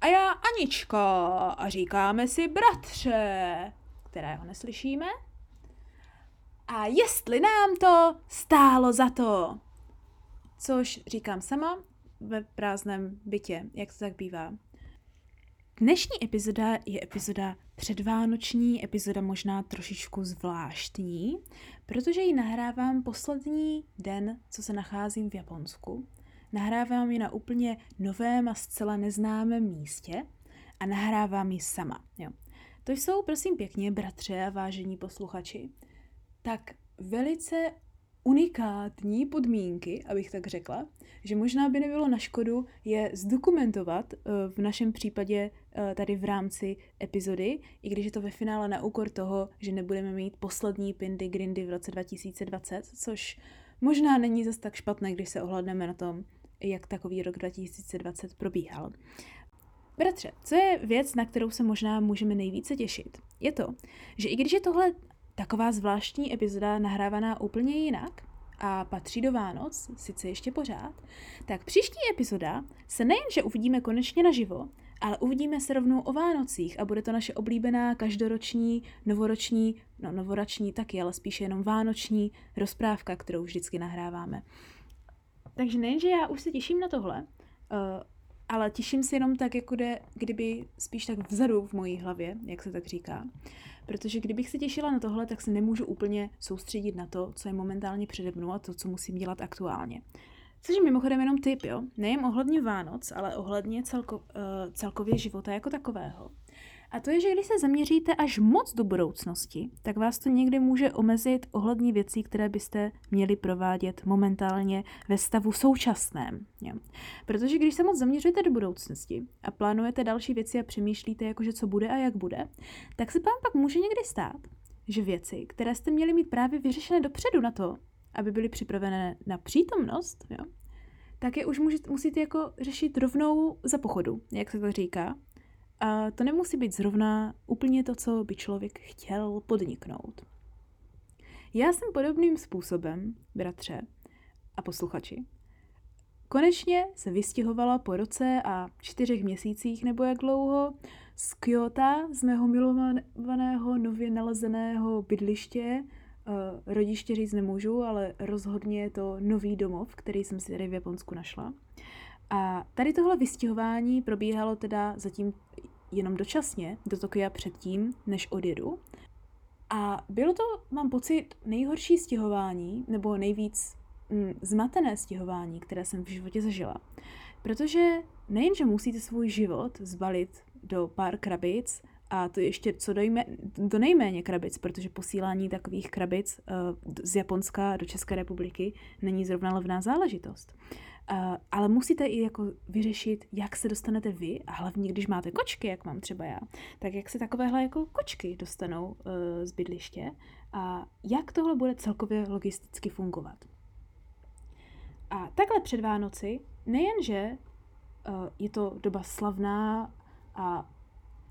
A já Anička a říkáme si bratře, kterého neslyšíme. A jestli nám to stálo za to. Což říkám sama ve prázdném bytě, jak to tak bývá. Dnešní epizoda je epizoda předvánoční, epizoda možná trošičku zvláštní, protože ji nahrávám poslední den, co se nacházím v Japonsku. Nahrávám ji na úplně novém a zcela neznámém místě a nahrávám ji sama. Jo. To jsou, prosím pěkně, bratře a vážení posluchači, tak velice unikátní podmínky, abych tak řekla, že možná by nebylo na škodu je zdokumentovat eh, v našem případě eh, tady v rámci epizody, i když je to ve finále na úkor toho, že nebudeme mít poslední Pindy Grindy v roce 2020, což možná není zas tak špatné, když se ohledneme na tom, jak takový rok 2020 probíhal. Bratře, co je věc, na kterou se možná můžeme nejvíce těšit? Je to, že i když je tohle taková zvláštní epizoda nahrávaná úplně jinak a patří do Vánoc, sice ještě pořád, tak příští epizoda se nejenže uvidíme konečně naživo, ale uvidíme se rovnou o Vánocích a bude to naše oblíbená každoroční, novoroční, no novoroční taky, ale spíše jenom vánoční rozprávka, kterou vždycky nahráváme. Takže nejenže já už se těším na tohle, uh, ale těším se jenom tak, jako jde, kdyby spíš tak vzadu v mojí hlavě, jak se tak říká. Protože kdybych se těšila na tohle, tak se nemůžu úplně soustředit na to, co je momentálně přede mnou a to, co musím dělat aktuálně. Což je mimochodem jenom tip, jo? Nejen ohledně Vánoc, ale ohledně celko, uh, celkově života jako takového. A to je, že když se zaměříte až moc do budoucnosti, tak vás to někdy může omezit ohledně věcí, které byste měli provádět momentálně ve stavu současném. Jo. Protože když se moc zaměřujete do budoucnosti a plánujete další věci a přemýšlíte, jakože co bude a jak bude, tak se vám pak může někdy stát, že věci, které jste měli mít právě vyřešené dopředu na to, aby byly připravené na přítomnost, jo, tak je už můžete, musíte jako řešit rovnou za pochodu, jak se to říká, a to nemusí být zrovna úplně to, co by člověk chtěl podniknout. Já jsem podobným způsobem, bratře a posluchači, konečně se vystěhovala po roce a čtyřech měsících nebo jak dlouho z Kyoto, z mého milovaného, nově nalezeného bydliště, Uh, rodiště říct nemůžu, ale rozhodně je to nový domov, který jsem si tady v Japonsku našla. A tady tohle vystěhování probíhalo teda zatím jenom dočasně do Tokia předtím, než odjedu. A bylo to, mám pocit, nejhorší stěhování, nebo nejvíc mm, zmatené stěhování, které jsem v životě zažila. Protože nejenže musíte svůj život zbalit do pár krabic, a to ještě co dojme, do nejméně krabic, protože posílání takových krabic uh, z Japonska do České republiky není zrovna levná záležitost. Uh, ale musíte i jako vyřešit, jak se dostanete vy, a hlavně když máte kočky, jak mám třeba já, tak jak se takovéhle jako kočky dostanou uh, z bydliště a jak tohle bude celkově logisticky fungovat. A takhle před Vánoci, nejenže uh, je to doba slavná a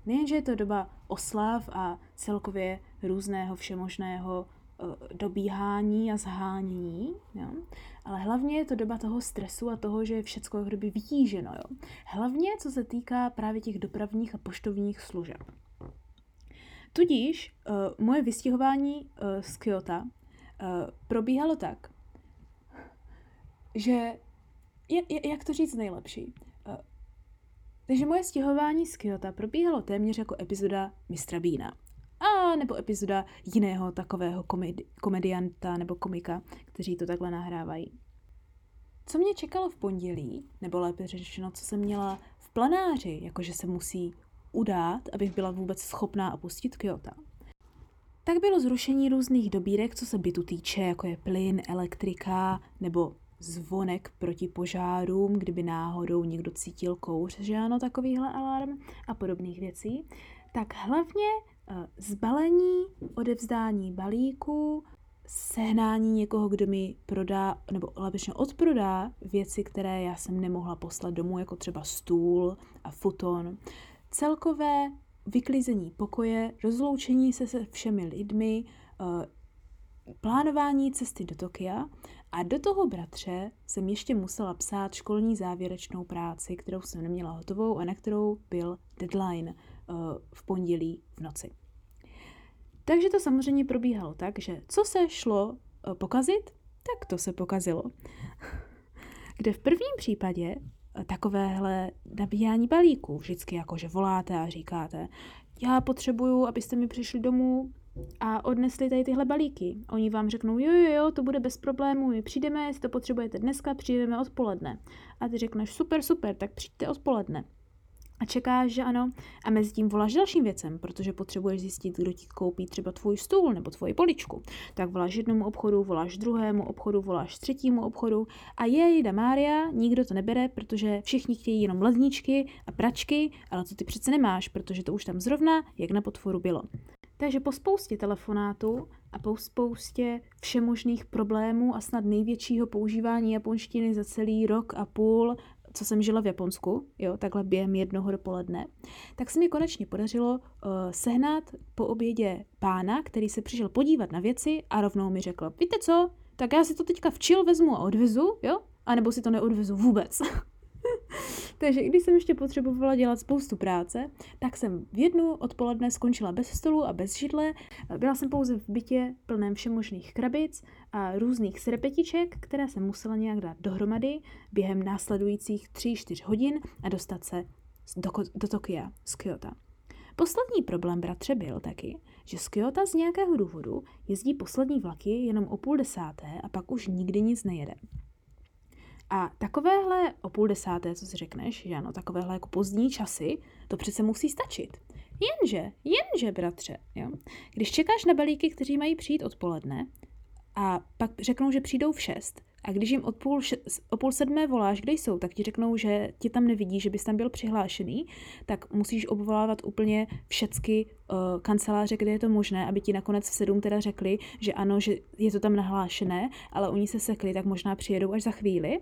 nejenže je to doba oslav a celkově různého všemožného Eh, dobíhání a zhánění, jo? Ale hlavně je to doba toho stresu a toho, že je všecko jako kdyby vytíženo. Jo? Hlavně co se týká právě těch dopravních a poštovních služeb. Tudíž uh, moje vystěhování uh, z Kyoto uh, probíhalo tak, že, jak, jak to říct nejlepší, uh, takže moje stěhování z Kyoto probíhalo téměř jako epizoda Mistra Bína nebo epizoda jiného takového komedi- komedianta nebo komika, kteří to takhle nahrávají. Co mě čekalo v pondělí, nebo lépe řečeno, co jsem měla v planáři, jakože se musí udát, abych byla vůbec schopná opustit Kyoto, tak bylo zrušení různých dobírek, co se bytu týče, jako je plyn, elektrika nebo zvonek proti požárům, kdyby náhodou někdo cítil kouř, že ano, takovýhle alarm a podobných věcí, tak hlavně zbalení, odevzdání balíku, sehnání někoho, kdo mi prodá, nebo lepšně odprodá věci, které já jsem nemohla poslat domů, jako třeba stůl a futon. Celkové vyklizení pokoje, rozloučení se se všemi lidmi, eh, plánování cesty do Tokia a do toho, bratře, jsem ještě musela psát školní závěrečnou práci, kterou jsem neměla hotovou a na kterou byl deadline uh, v pondělí v noci. Takže to samozřejmě probíhalo tak, že co se šlo uh, pokazit, tak to se pokazilo. Kde v prvním případě uh, takovéhle nabíjání balíků, vždycky jako, že voláte a říkáte, já potřebuju, abyste mi přišli domů a odnesli tady tyhle balíky. Oni vám řeknou, jo, jo, jo, to bude bez problémů, my přijdeme, jestli to potřebujete dneska, přijdeme odpoledne. A ty řekneš, super, super, tak přijďte odpoledne. A čekáš, že ano, a mezi tím voláš dalším věcem, protože potřebuješ zjistit, kdo ti koupí třeba tvůj stůl nebo tvoji poličku. Tak voláš jednomu obchodu, voláš druhému obchodu, voláš třetímu obchodu a jej, da Mária, nikdo to nebere, protože všichni chtějí jenom ledničky a pračky, ale to ty přece nemáš, protože to už tam zrovna, jak na potvoru bylo. Takže po spoustě telefonátů a po spoustě všemožných problémů a snad největšího používání japonštiny za celý rok a půl, co jsem žila v Japonsku, jo, takhle během jednoho dopoledne, tak se mi konečně podařilo uh, sehnat po obědě pána, který se přišel podívat na věci a rovnou mi řekl, víte co, tak já si to teďka včil vezmu a odvezu, jo, a nebo si to neodvezu vůbec. Takže když jsem ještě potřebovala dělat spoustu práce, tak jsem v jednu odpoledne skončila bez stolu a bez židle. Byla jsem pouze v bytě plném všemožných krabic a různých srepetiček, které jsem musela nějak dát dohromady během následujících 3-4 hodin a dostat se do, do Tokia z Kyoto. Poslední problém, bratře, byl taky, že z Kyoto z nějakého důvodu jezdí poslední vlaky jenom o půl desáté a pak už nikdy nic nejede. A takovéhle o půl desáté, co si řekneš, že ano, takovéhle jako pozdní časy, to přece musí stačit. Jenže, jenže, bratře, jo, když čekáš na balíky, kteří mají přijít odpoledne a pak řeknou, že přijdou v šest, a když jim od půl, o půl sedmé voláš, kde jsou, tak ti řeknou, že ti tam nevidí, že bys tam byl přihlášený, tak musíš obvolávat úplně všechny uh, kanceláře, kde je to možné, aby ti nakonec v sedm teda řekli, že ano, že je to tam nahlášené, ale oni se sekli, tak možná přijedou až za chvíli.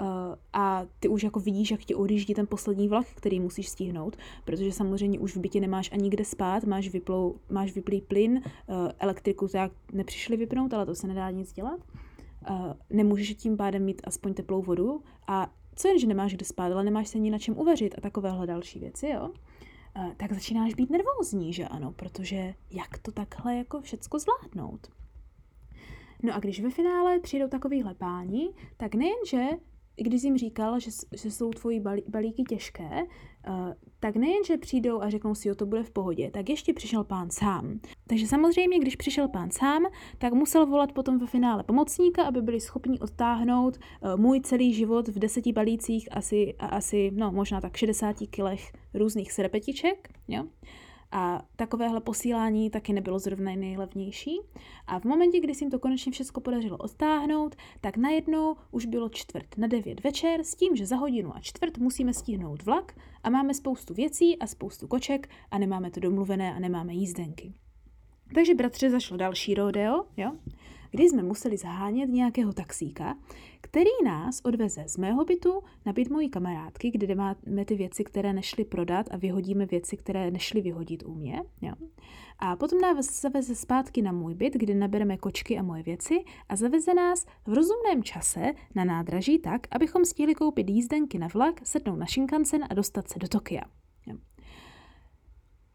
Uh, a ty už jako vidíš, jak ti odjíždí ten poslední vlak, který musíš stihnout, protože samozřejmě už v bytě nemáš ani kde spát, máš, vyplou, máš vyplý plyn, uh, elektriku tak nepřišli vypnout, ale to se nedá nic dělat nemůžeš tím pádem mít aspoň teplou vodu a co jen, že nemáš kde spát, ale nemáš se ani na čem uvařit a takovéhle další věci, jo? Tak začínáš být nervózní, že ano, protože jak to takhle jako všecko zvládnout? No a když ve finále přijdou takovýhle páni, tak nejenže i když jim říkal, že, že jsou tvoji balí, balíky těžké, uh, tak nejen, že přijdou a řeknou si, jo, to bude v pohodě, tak ještě přišel pán sám. Takže samozřejmě, když přišel pán sám, tak musel volat potom ve finále pomocníka, aby byli schopni odtáhnout uh, můj celý život v deseti balících asi, asi, no možná tak 60 kilech různých srepetiček, jo. A takovéhle posílání taky nebylo zrovna nejlevnější. A v momentě, kdy se jim to konečně všechno podařilo odtáhnout, tak najednou už bylo čtvrt na devět večer s tím, že za hodinu a čtvrt musíme stihnout vlak a máme spoustu věcí a spoustu koček a nemáme to domluvené a nemáme jízdenky. Takže bratře zašlo další rodeo, jo? kdy jsme museli zahánět nějakého taxíka, který nás odveze z mého bytu na byt mojí kamarádky, kde máme ty věci, které nešly prodat a vyhodíme věci, které nešly vyhodit u mě. Jo. A potom nás zaveze zpátky na můj byt, kde nabereme kočky a moje věci a zaveze nás v rozumném čase na nádraží tak, abychom stihli koupit jízdenky na vlak, sednout na Shinkansen a dostat se do Tokia.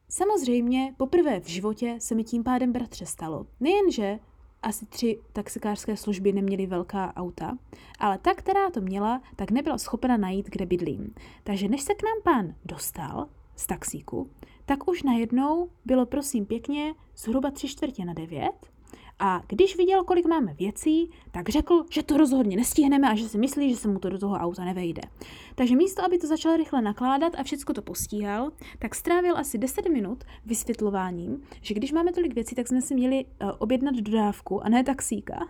Samozřejmě poprvé v životě se mi tím pádem bratře stalo. Nejenže asi tři taxikářské služby neměly velká auta, ale ta, která to měla, tak nebyla schopna najít, kde bydlím. Takže než se k nám pán dostal z taxíku, tak už najednou bylo prosím pěkně zhruba tři čtvrtě na devět a když viděl, kolik máme věcí, tak řekl, že to rozhodně nestihneme a že si myslí, že se mu to do toho auta nevejde. Takže místo, aby to začal rychle nakládat a všechno to postíhal, tak strávil asi 10 minut vysvětlováním, že když máme tolik věcí, tak jsme si měli uh, objednat dodávku a ne taxíka.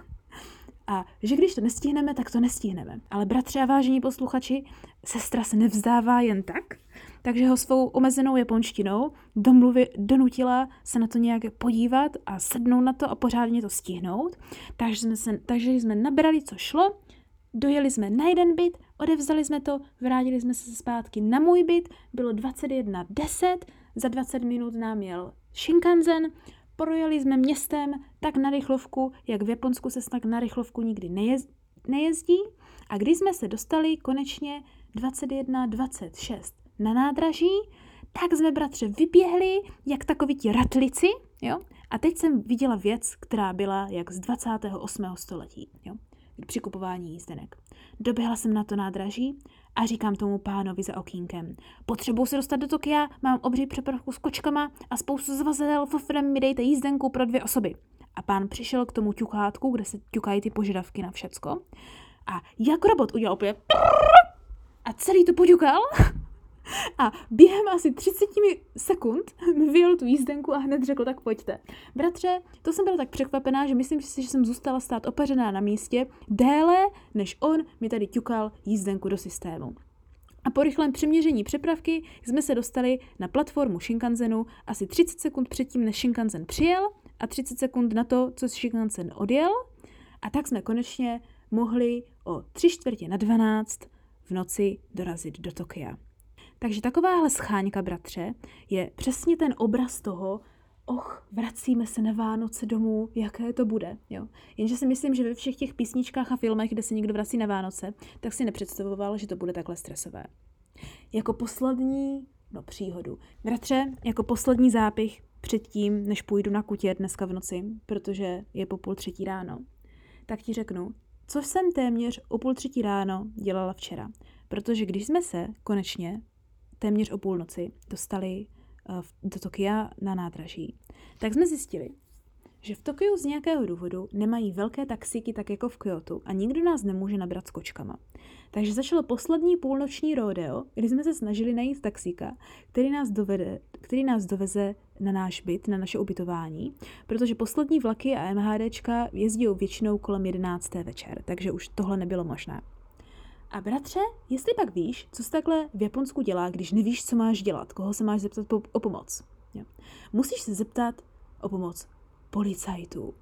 A že když to nestihneme, tak to nestihneme. Ale bratři a vážení posluchači, sestra se nevzdává jen tak, takže ho svou omezenou japonštinou domluvi, donutila se na to nějak podívat a sednout na to a pořádně to stihnout. Takže jsme, se, takže jsme nabrali, co šlo, dojeli jsme na jeden byt, odevzali jsme to, vrátili jsme se zpátky na můj byt, bylo 21.10, za 20 minut nám jel Shinkansen, projeli jsme městem tak na rychlovku, jak v Japonsku se tak na rychlovku nikdy nejez, nejezdí. A když jsme se dostali konečně 21.26 na nádraží, tak jsme, bratře, vyběhli jak takoví ti ratlici, jo? A teď jsem viděla věc, která byla jak z 28. století, jo? Při kupování jízdenek. Doběhla jsem na to nádraží a říkám tomu pánovi za okýnkem. Potřebuji se dostat do Tokia, mám obří přepravku s kočkama a spoustu zvazadel, fofrem mi dejte jízdenku pro dvě osoby. A pán přišel k tomu ťukátku, kde se ťukají ty požadavky na všecko. A jak robot udělal opět a celý to poďukal a během asi 30 sekund mi vyjel tu jízdenku a hned řekl, tak pojďte. Bratře, to jsem byla tak překvapená, že myslím si, že jsem zůstala stát opařená na místě déle, než on mi tady ťukal jízdenku do systému. A po rychlém přeměření přepravky jsme se dostali na platformu Shinkanzenu asi 30 sekund předtím, než Shinkansen přijel a 30 sekund na to, co Shinkansen odjel. A tak jsme konečně mohli o tři čtvrtě na 12 v noci dorazit do Tokia. Takže takováhle scháňka, bratře, je přesně ten obraz toho, och, vracíme se na Vánoce domů, jaké to bude. Jo? Jenže si myslím, že ve všech těch písničkách a filmech, kde se někdo vrací na Vánoce, tak si nepředstavoval, že to bude takhle stresové. Jako poslední, no příhodu. Bratře, jako poslední zápich předtím, než půjdu na kutě dneska v noci, protože je po půl třetí ráno, tak ti řeknu, co jsem téměř o půl třetí ráno dělala včera. Protože když jsme se konečně téměř o půlnoci dostali uh, do Tokia na nádraží, tak jsme zjistili, že v Tokiu z nějakého důvodu nemají velké taxíky tak jako v Kyoto a nikdo nás nemůže nabrat s kočkama. Takže začalo poslední půlnoční rodeo, kdy jsme se snažili najít taxíka, který nás, dovede, který nás doveze na náš byt, na naše ubytování, protože poslední vlaky a MHDčka jezdí většinou kolem 11. večer, takže už tohle nebylo možné. A bratře, jestli pak víš, co se takhle v Japonsku dělá, když nevíš, co máš dělat, koho se máš zeptat po, o pomoc. Jo. Musíš se zeptat o pomoc policajtů.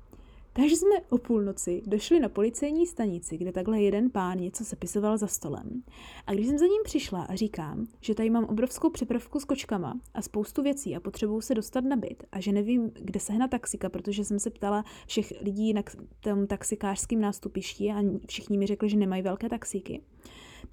Takže jsme o půlnoci došli na policejní stanici, kde takhle jeden pán něco sepisoval za stolem. A když jsem za ním přišla a říkám, že tady mám obrovskou přepravku s kočkama a spoustu věcí a potřebuju se dostat na byt a že nevím, kde sehnat taxika, protože jsem se ptala všech lidí na tom taxikářském nástupišti a všichni mi řekli, že nemají velké taxíky,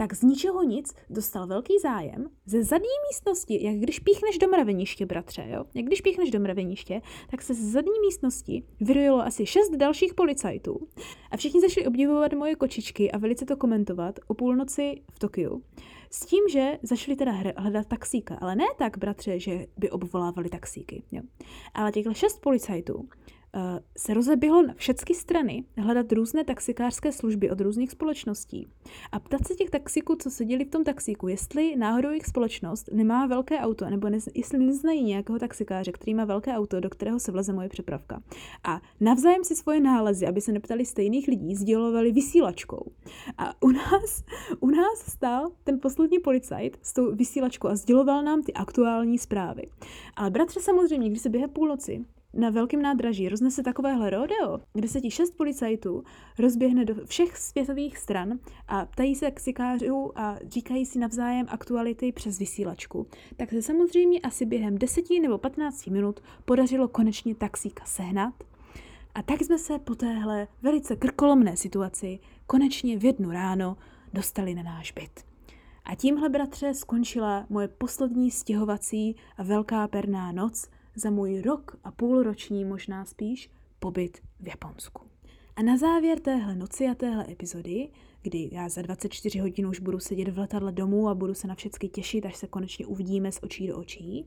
tak z ničeho nic dostal velký zájem ze zadní místnosti, jak když píchneš do mraveniště, bratře, jo? Jak když píchneš do mraveniště, tak se z zadní místnosti vyrojilo asi šest dalších policajtů a všichni začali obdivovat moje kočičky a velice to komentovat o půlnoci v Tokiu. S tím, že začali teda hledat taxíka, ale ne tak, bratře, že by obvolávali taxíky, jo. Ale těchto šest policajtů se rozeběhlo na všechny strany hledat různé taxikářské služby od různých společností a ptat se těch taxíků, co seděli v tom taxíku, jestli náhodou jejich společnost nemá velké auto, nebo ne, jestli neznají nějakého taxikáře, který má velké auto, do kterého se vleze moje přepravka. A navzájem si svoje nálezy, aby se neptali stejných lidí, sdělovali vysílačkou. A u nás, u nás stál ten poslední policajt s tou vysílačkou a sděloval nám ty aktuální zprávy. Ale bratře samozřejmě, když se během půlnoci na velkém nádraží roznese takovéhle rodeo, kde se ti šest policajtů rozběhne do všech světových stran a ptají se taxikářů a říkají si navzájem aktuality přes vysílačku, tak se samozřejmě asi během 10 nebo 15 minut podařilo konečně taxíka sehnat. A tak jsme se po téhle velice krkolomné situaci konečně v jednu ráno dostali na náš byt. A tímhle, bratře, skončila moje poslední stěhovací a velká perná noc – za můj rok a půlroční, možná spíš, pobyt v Japonsku. A na závěr téhle noci a téhle epizody, kdy já za 24 hodin už budu sedět v letadle domů a budu se na všechny těšit, až se konečně uvidíme z očí do očí,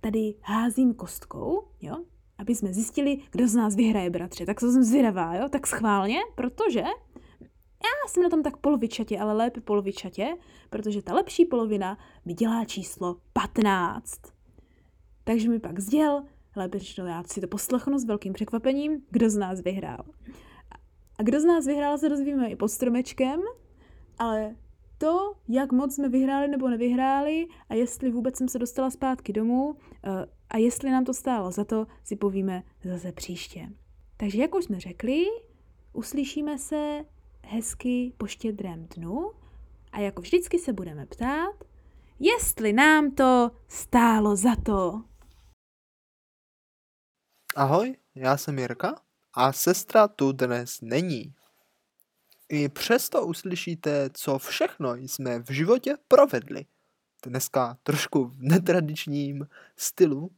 tady házím kostkou, jo, aby jsme zjistili, kdo z nás vyhraje, bratře. Tak jsem zvědavá, jo, tak schválně, protože já jsem na tom tak polovičatě, ale lépe polovičatě, protože ta lepší polovina mi dělá číslo 15. Takže mi pak sděl, řečeno, já si to poslechnu s velkým překvapením, kdo z nás vyhrál. A kdo z nás vyhrál, se dozvíme i pod stromečkem, ale to, jak moc jsme vyhráli nebo nevyhráli a jestli vůbec jsem se dostala zpátky domů eh, a jestli nám to stálo za to, si povíme zase příště. Takže jak už jsme řekli, uslyšíme se hezky po štědrém dnu a jako vždycky se budeme ptát, jestli nám to stálo za to. Ahoj, já jsem Jirka a sestra tu dnes není. I přesto uslyšíte, co všechno jsme v životě provedli. Dneska trošku v netradičním stylu,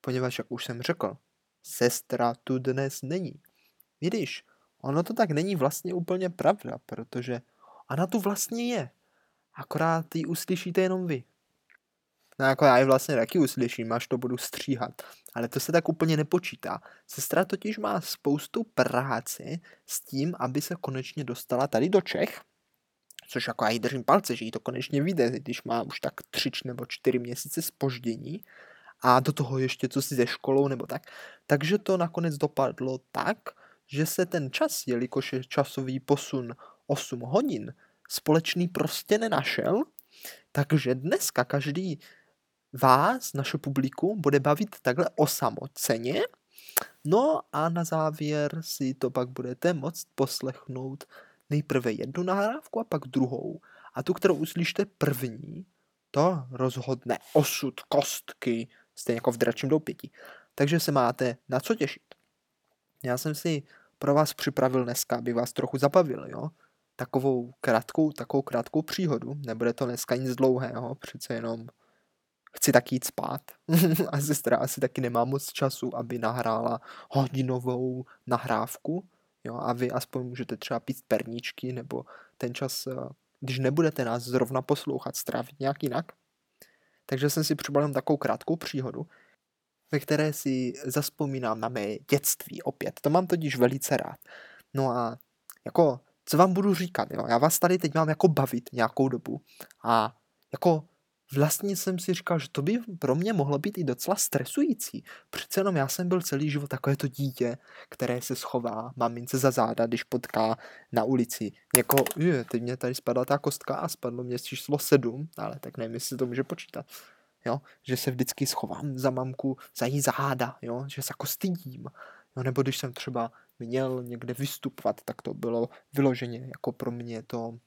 poněvadž, jak už jsem řekl, sestra tu dnes není. Když ono to tak není vlastně úplně pravda, protože ona tu vlastně je. Akorát ji uslyšíte jenom vy. No jako já ji vlastně taky uslyším, až to budu stříhat. Ale to se tak úplně nepočítá. Sestra totiž má spoustu práce s tím, aby se konečně dostala tady do Čech. Což jako já jí držím palce, že jí to konečně vyjde, když má už tak tři nebo čtyři měsíce spoždění. A do toho ještě co si ze školou nebo tak. Takže to nakonec dopadlo tak, že se ten čas, jelikož je časový posun 8 hodin, společný prostě nenašel, takže dneska každý vás, naše publikum, bude bavit takhle osamoceně. No a na závěr si to pak budete moct poslechnout nejprve jednu nahrávku a pak druhou. A tu, kterou uslyšte první, to rozhodne osud kostky, stejně jako v dračím doupěti. Takže se máte na co těšit. Já jsem si pro vás připravil dneska, aby vás trochu zabavil, jo? Takovou krátkou, takovou krátkou příhodu. Nebude to dneska nic dlouhého, přece jenom chci taky jít spát. a sestra asi taky nemá moc času, aby nahrála hodinovou nahrávku. Jo, a vy aspoň můžete třeba pít perníčky, nebo ten čas, eh, když nebudete nás zrovna poslouchat, strávit nějak jinak. Takže jsem si připravil takovou krátkou příhodu, ve které si zaspomínám na mé dětství opět. To mám totiž velice rád. No a jako, co vám budu říkat, jo? Já vás tady teď mám jako bavit nějakou dobu a jako vlastně jsem si říkal, že to by pro mě mohlo být i docela stresující. Přece jenom já jsem byl celý život takové to dítě, které se schová mamince za záda, když potká na ulici. Jako, je, teď mě tady spadla ta kostka a spadlo mě číslo sedm, ale tak nevím, jestli to může počítat. Jo, že se vždycky schovám za mamku, za jí záda, jo, že se jako stydím. Jo, nebo když jsem třeba měl někde vystupovat, tak to bylo vyloženě jako pro mě to,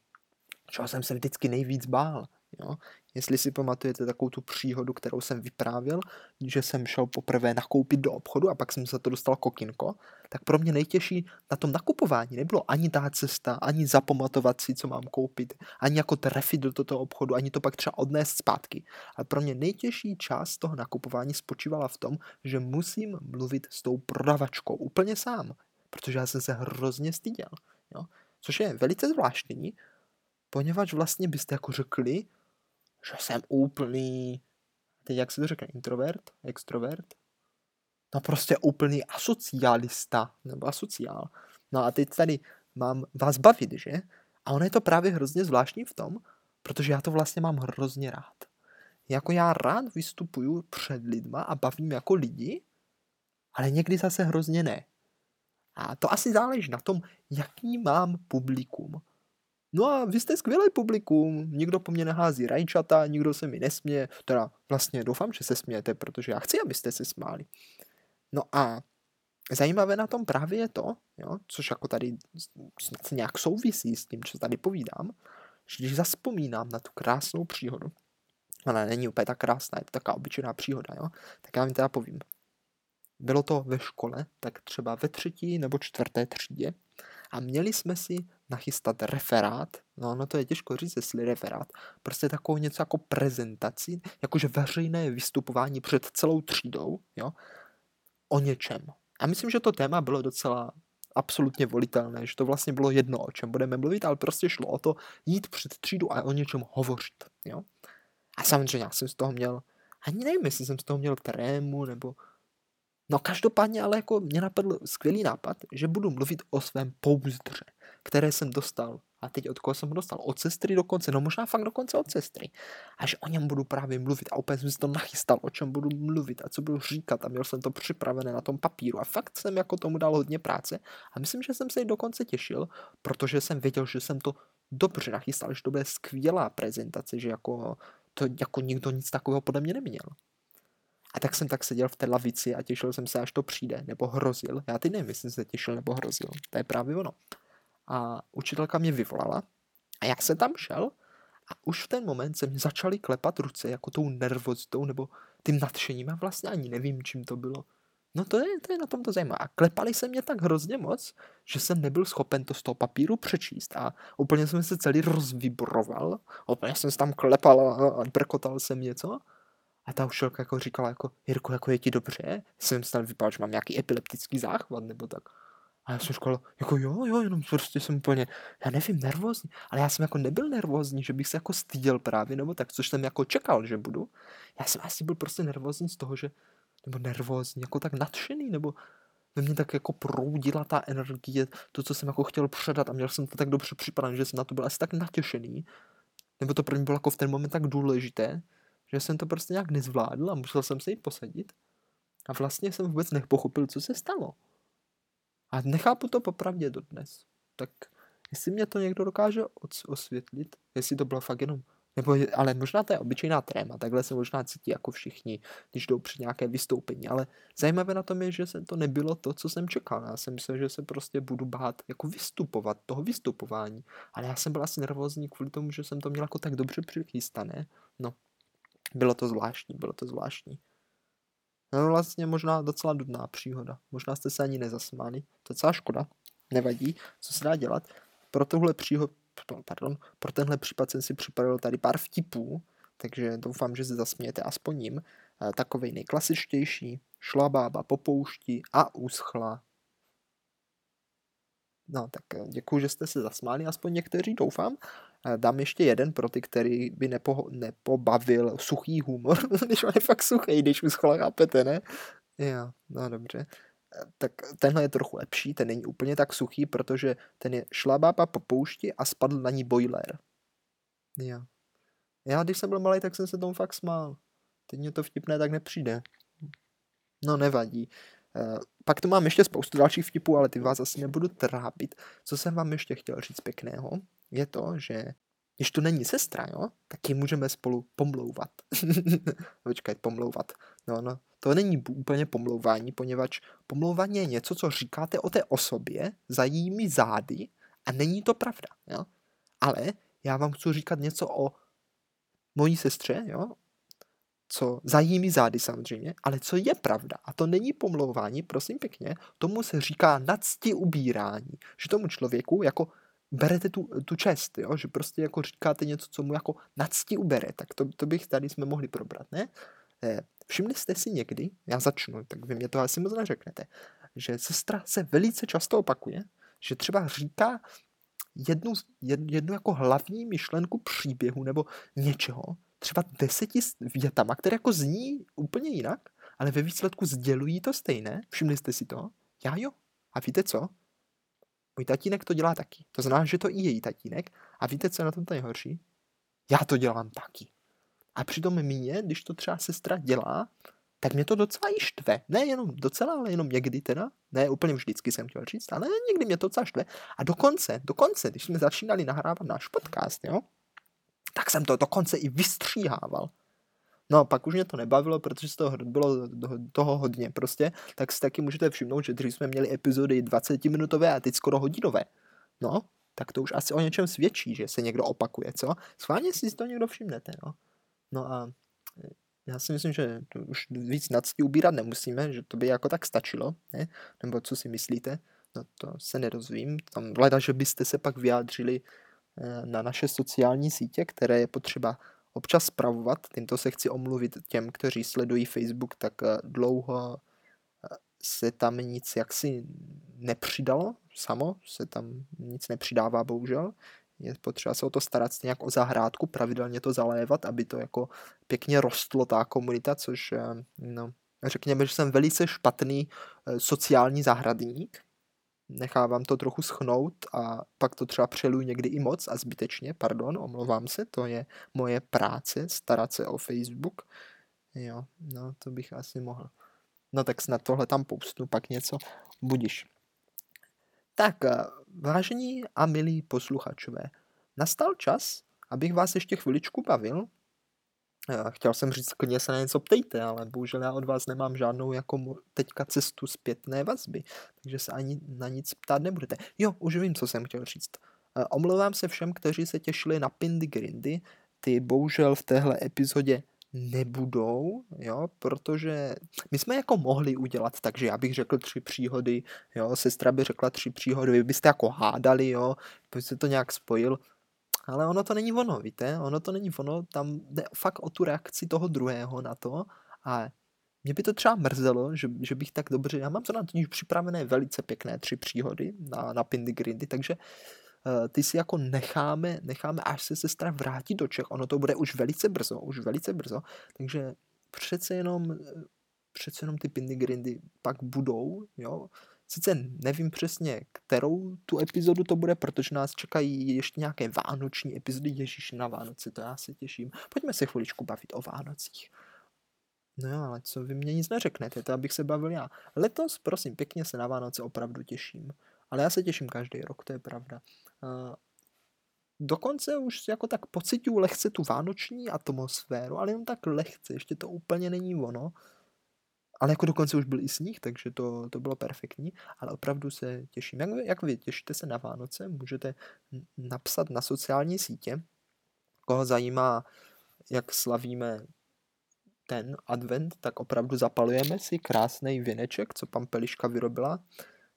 čeho jsem se vždycky nejvíc bál. Jo? Jestli si pamatujete takovou tu příhodu, kterou jsem vyprávěl, že jsem šel poprvé nakoupit do obchodu a pak jsem se to dostal kokinko, tak pro mě nejtěžší na tom nakupování nebylo ani ta cesta, ani zapamatovat si, co mám koupit, ani jako trefit do toho obchodu, ani to pak třeba odnést zpátky. Ale pro mě nejtěžší část toho nakupování spočívala v tom, že musím mluvit s tou prodavačkou úplně sám, protože já jsem se hrozně styděl. Jo? Což je velice zvláštní, poněvadž vlastně byste jako řekli, že jsem úplný, teď jak se to řekne, introvert, extrovert? No prostě úplný asocialista, nebo asociál. No a teď tady mám vás bavit, že? A ono je to právě hrozně zvláštní v tom, protože já to vlastně mám hrozně rád. Jako já rád vystupuju před lidma a bavím jako lidi, ale někdy zase hrozně ne. A to asi záleží na tom, jaký mám publikum. No a vy jste skvělý publikum, nikdo po mně nehází rajčata, nikdo se mi nesměje, teda vlastně doufám, že se smějete, protože já chci, abyste se smáli. No a zajímavé na tom právě je to, jo, což jako tady snad nějak souvisí s tím, co tady povídám, že když zaspomínám na tu krásnou příhodu, ona není úplně tak krásná, je to taková obyčejná příhoda, jo, tak já vám teda povím. Bylo to ve škole, tak třeba ve třetí nebo čtvrté třídě a měli jsme si nachystat referát, no, no to je těžko říct, jestli referát, prostě takovou něco jako prezentaci, jakože veřejné vystupování před celou třídou, jo, o něčem. A myslím, že to téma bylo docela absolutně volitelné, že to vlastně bylo jedno, o čem budeme mluvit, ale prostě šlo o to jít před třídu a o něčem hovořit, jo. A samozřejmě já jsem z toho měl, ani nevím, jestli jsem z toho měl trému, nebo No každopádně ale jako mě napadl skvělý nápad, že budu mluvit o svém pouzdře, které jsem dostal. A teď od koho jsem ho dostal? Od sestry dokonce, no možná fakt dokonce od sestry. A že o něm budu právě mluvit a úplně jsem si to nachystal, o čem budu mluvit a co budu říkat a měl jsem to připravené na tom papíru a fakt jsem jako tomu dal hodně práce a myslím, že jsem se i dokonce těšil, protože jsem věděl, že jsem to dobře nachystal, že to bude skvělá prezentace, že jako to jako nikdo nic takového pode mě neměl. A tak jsem tak seděl v té lavici a těšil jsem se, až to přijde, nebo hrozil. Já teď nevím, jestli se těšil nebo hrozil. To je právě ono. A učitelka mě vyvolala a jak se tam šel, a už v ten moment se mi začaly klepat ruce jako tou nervozitou nebo tím nadšením a vlastně ani nevím, čím to bylo. No to je, to je na tom to zajímavé. A klepali se mě tak hrozně moc, že jsem nebyl schopen to z toho papíru přečíst a úplně jsem se celý rozvibroval. Úplně jsem se tam klepal a, a brkotal jsem něco. A ta učitelka jako říkala jako, Jirko, jako je ti dobře? Jsem se tam vypadal, že mám nějaký epileptický záchvat nebo tak. A já jsem říkal, jako jo, jo, jenom prostě jsem úplně, já nevím, nervózní. Ale já jsem jako nebyl nervózní, že bych se jako styděl právě, nebo tak, což jsem jako čekal, že budu. Já jsem asi byl prostě nervózní z toho, že, nebo nervózní, jako tak nadšený, nebo ve mně tak jako proudila ta energie, to, co jsem jako chtěl předat a měl jsem to tak dobře připravené, že jsem na to byl asi tak natěšený, nebo to pro mě bylo jako v ten moment tak důležité, že jsem to prostě nějak nezvládl a musel jsem se jít posadit. A vlastně jsem vůbec nepochopil, co se stalo. A nechápu to popravdě dodnes. Tak jestli mě to někdo dokáže osvětlit, jestli to bylo fakt jenom nebo, ale možná to je obyčejná tréma, takhle se možná cítí jako všichni, když jdou při nějaké vystoupení, ale zajímavé na tom je, že se to nebylo to, co jsem čekal. Já jsem myslel, že se prostě budu bát jako vystupovat, toho vystupování, ale já jsem byl asi nervózní kvůli tomu, že jsem to měl jako tak dobře přichystané. No, bylo to zvláštní, bylo to zvláštní. No vlastně možná docela dudná příhoda. Možná jste se ani nezasmáli. To je celá škoda. Nevadí, co se dá dělat. Pro tohle přího... pardon, pro tenhle případ jsem si připravil tady pár vtipů, takže doufám, že se zasmějete aspoň ním. Eh, takovej nejklasičtější. Šla bába po poušti a uschla. No, tak eh, děkuji, že jste se zasmáli, aspoň někteří, doufám. Dám ještě jeden pro ty, který by nepo, nepobavil suchý humor, když on je fakt suchý, když už chápete, ne? Jo, no dobře. Eh, tak tenhle je trochu lepší, ten není úplně tak suchý, protože ten je šlabába po poušti a spadl na ní boiler. Jo. Já, když jsem byl malý, tak jsem se tomu fakt smál. Teď mě to vtipné tak nepřijde. No nevadí. Pak tu mám ještě spoustu dalších vtipů, ale ty vás asi nebudu trápit. Co jsem vám ještě chtěl říct pěkného, je to, že když tu není sestra, jo, tak ji můžeme spolu pomlouvat. Počkej, pomlouvat. No, no, to není úplně pomlouvání, poněvadž pomlouvání je něco, co říkáte o té osobě za jejími zády a není to pravda, jo. Ale já vám chci říkat něco o mojí sestře, jo, co za jejími zády samozřejmě, ale co je pravda, a to není pomlouvání, prosím pěkně, tomu se říká nadsti ubírání, že tomu člověku jako berete tu, tu čest, jo? že prostě jako říkáte něco, co mu jako nadsti ubere, tak to, to bych tady jsme mohli probrat, ne? Eh, všimli jste si někdy, já začnu, tak vy mě to asi moc neřeknete, že sestra se velice často opakuje, že třeba říká jednu, jednu jako hlavní myšlenku příběhu nebo něčeho, třeba deseti větama, které jako zní úplně jinak, ale ve výsledku sdělují to stejné. Všimli jste si to? Já jo. A víte co? Můj tatínek to dělá taky. To znamená, že to i její tatínek. A víte, co je na tom nejhorší? Já to dělám taky. A přitom mě, když to třeba sestra dělá, tak mě to docela i štve. Ne jenom docela, ale jenom někdy teda. Ne úplně vždycky jsem chtěl říct, ale někdy mě to docela štve. A dokonce, dokonce, když jsme začínali nahrávat náš podcast, jo, tak jsem to dokonce i vystříhával. No pak už mě to nebavilo, protože z toho bylo toho hodně prostě, tak si taky můžete všimnout, že dřív jsme měli epizody 20 minutové a teď skoro hodinové. No, tak to už asi o něčem svědčí, že se někdo opakuje, co? Schválně si to někdo všimnete, no. No a e, já si myslím, že už víc nadstí ubírat nemusíme, že to by jako tak stačilo, ne? Nebo co si myslíte? No to se nerozvím. Tam hleda, že byste se pak vyjádřili na naše sociální sítě, které je potřeba občas spravovat. Tímto se chci omluvit těm, kteří sledují Facebook, tak eh, dlouho eh, se tam nic jaksi nepřidalo, samo se tam nic nepřidává, bohužel. Je potřeba se o to starat nějak o zahrádku, pravidelně to zalévat, aby to jako pěkně rostlo ta komunita, což eh, no, řekněme, že jsem velice špatný sociální zahradník, nechávám to trochu schnout a pak to třeba přeluju někdy i moc a zbytečně, pardon, omlouvám se, to je moje práce, starat se o Facebook. Jo, no to bych asi mohl. No tak snad tohle tam poustnu, pak něco budiš. Tak, eh, vážení a milí posluchačové, nastal čas, abych vás ještě chviličku bavil Chtěl jsem říct, klidně se na něco ptejte, ale bohužel já od vás nemám žádnou jako teďka cestu zpětné vazby, takže se ani na nic ptát nebudete. Jo, už vím, co jsem chtěl říct. E, omlouvám se všem, kteří se těšili na Pindy Grindy, ty bohužel v téhle epizodě nebudou, jo, protože my jsme jako mohli udělat takže já bych řekl tři příhody, jo, sestra by řekla tři příhody, vy byste jako hádali, jo, byste to nějak spojil, ale ono to není ono, víte, ono to není ono, tam jde fakt o tu reakci toho druhého na to. A mě by to třeba mrzelo, že, že bych tak dobře, já mám to na to připravené velice pěkné tři příhody na, na Pindy Grindy, takže uh, ty si jako necháme, necháme, až se sestra vrátí do Čech, ono to bude už velice brzo, už velice brzo, takže přece jenom, přece jenom ty Pindy Grindy pak budou, jo, Sice nevím přesně, kterou tu epizodu to bude, protože nás čekají ještě nějaké vánoční epizody Ježíš na Vánoce, to já se těším. Pojďme se chviličku bavit o Vánocích. No jo, ale co vy mě nic neřeknete, to abych se bavil já. Letos, prosím, pěkně se na Vánoce opravdu těším. Ale já se těším každý rok, to je pravda. Uh, dokonce už jako tak pocituju lehce tu vánoční atmosféru, ale jenom tak lehce, ještě to úplně není ono. Ale jako dokonce už byl i sníh, takže to, to bylo perfektní, ale opravdu se těším. Jak, jak vy těšíte se na Vánoce, můžete napsat na sociální sítě, koho zajímá, jak slavíme ten advent, tak opravdu zapalujeme si krásný věneček, co pan Peliška vyrobila.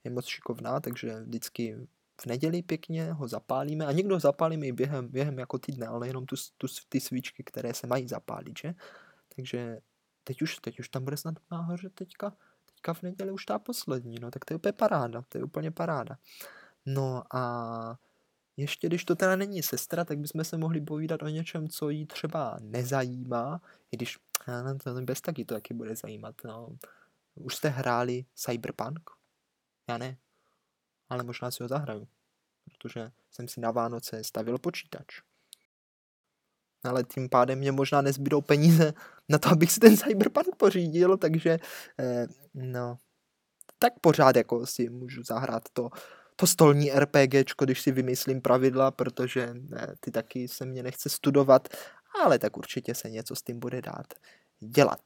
Je moc šikovná, takže vždycky v neděli pěkně ho zapálíme a někdo zapálíme i během, během jako týdne, ale jenom tu, tu, ty svíčky, které se mají zapálit, že? Takže teď už, teď už tam bude snad nahoře teďka, teďka v neděli už ta poslední, no tak to je úplně paráda, to je úplně paráda. No a ještě když to teda není sestra, tak bychom se mohli povídat o něčem, co jí třeba nezajímá, i když no, to bez taky to taky bude zajímat. No. Už jste hráli Cyberpunk? Já ne. Ale možná si ho zahraju, protože jsem si na Vánoce stavil počítač ale tím pádem mě možná nezbydou peníze na to, abych si ten Cyberpunk pořídil, takže eh, no, tak pořád jako si můžu zahrát to, to stolní RPGčko, když si vymyslím pravidla, protože ne, eh, ty taky se mě nechce studovat, ale tak určitě se něco s tím bude dát dělat.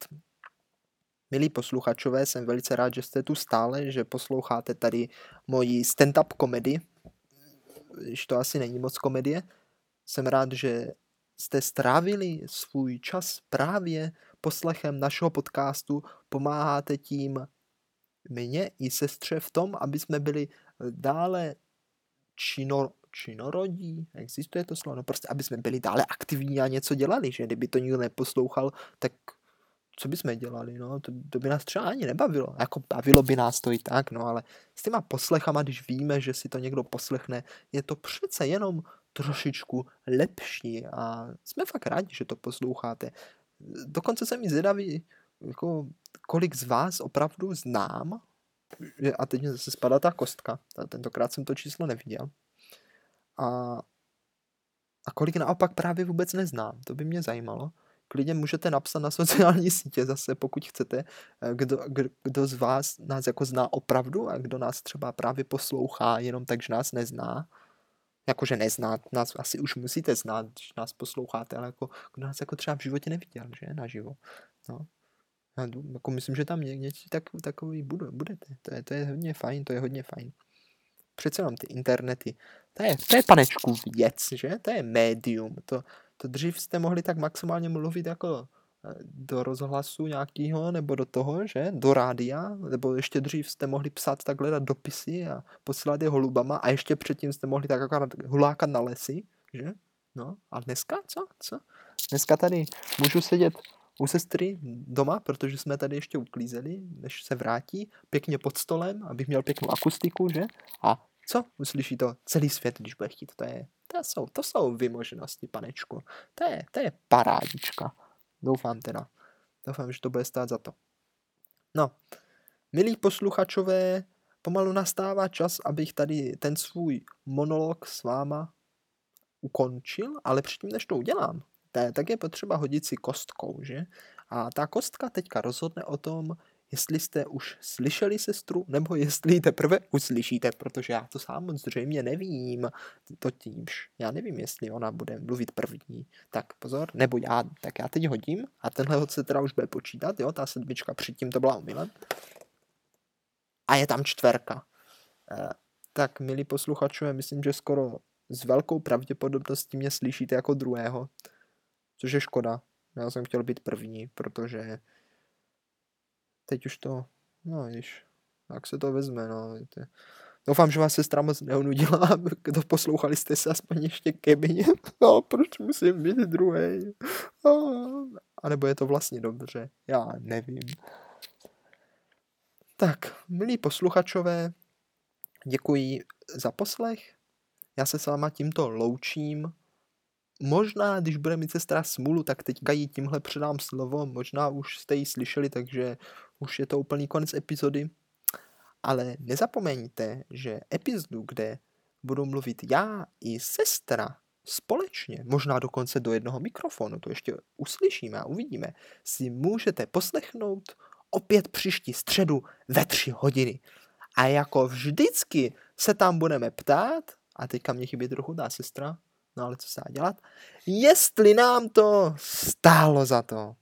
Milí posluchačové, jsem velice rád, že jste tu stále, že posloucháte tady moji stand-up komedy, když to asi není moc komedie. Jsem rád, že jste strávili svůj čas právě poslechem našeho podcastu, pomáháte tím mně i sestře v tom, aby jsme byli dále čino, činorodí, existuje to slovo, no prostě, aby jsme byli dále aktivní a něco dělali, že? Kdyby to nikdo neposlouchal, tak co bychom dělali, no, to, to by nás třeba ani nebavilo, jako bavilo by nás to i tak, no, ale s těma poslechama, když víme, že si to někdo poslechne, je to přece jenom trošičku lepší a jsme fakt rádi, že to posloucháte. Dokonce jsem mi zvědavý, jako, kolik z vás opravdu znám, a teď mě zase spadá ta kostka, tentokrát jsem to číslo neviděl. A, a kolik naopak právě vůbec neznám, to by mě zajímalo. Klidně můžete napsat na sociální sítě zase, pokud chcete, kdo, kdo, z vás nás jako zná opravdu a kdo nás třeba právě poslouchá jenom tak, že nás nezná jakože neznát, nás asi už musíte znát, když nás posloucháte, ale jako, kdo nás jako třeba v životě neviděl, že, naživo. No. Já jako myslím, že tam někdy tak, takový budu, budete. To je, to je hodně fajn, to je hodně fajn. Přece mám ty internety. To je, to je panečku věc, že? To je médium. To, to dřív jste mohli tak maximálně mluvit jako do rozhlasu nějakého nebo do toho, že? Do rádia, nebo ještě dřív jste mohli psát takhle dopisy a posílat je holubama a ještě předtím jste mohli tak akorát hulákat na lesy, že? No a dneska co? Co? Dneska tady můžu sedět u sestry doma, protože jsme tady ještě uklízeli, než se vrátí, pěkně pod stolem, abych měl pěknou akustiku, že? A co? Uslyší to celý svět, když bude chtít. To, je, to, jsou, to jsou vymoženosti, panečku. To je, to je parádička. Doufám teda. Doufám, že to bude stát za to. No, milí posluchačové, pomalu nastává čas, abych tady ten svůj monolog s váma ukončil, ale předtím, než to udělám, tak je potřeba hodit si kostkou, že? A ta kostka teďka rozhodne o tom, jestli jste už slyšeli sestru, nebo jestli ji teprve uslyšíte, protože já to sám zřejmě nevím. Totiž já nevím, jestli ona bude mluvit první. Tak pozor, nebo já, tak já teď hodím a tenhle hod se teda už bude počítat, jo, ta sedmička předtím to byla omylem. A je tam čtverka. E, tak, milí posluchačové, myslím, že skoro s velkou pravděpodobností mě slyšíte jako druhého, což je škoda, Já jsem chtěl být první, protože teď už to, no víš, jak se to vezme, no. Víte. Doufám, že vás sestra moc neunudila, kdo poslouchali jste se aspoň ještě kebině. No, proč musím být druhý? A nebo je to vlastně dobře, já nevím. Tak, milí posluchačové, děkuji za poslech. Já se s váma tímto loučím. Možná, když bude mít sestra smůlu, tak teďka jí tímhle předám slovo. Možná už jste ji slyšeli, takže už je to úplný konec epizody. Ale nezapomeňte, že epizodu, kde budu mluvit já i sestra společně, možná dokonce do jednoho mikrofonu, to ještě uslyšíme a uvidíme, si můžete poslechnout opět příští středu ve tři hodiny. A jako vždycky se tam budeme ptát, a teďka mě chybí trochu ta sestra, no ale co se dá dělat, jestli nám to stálo za to.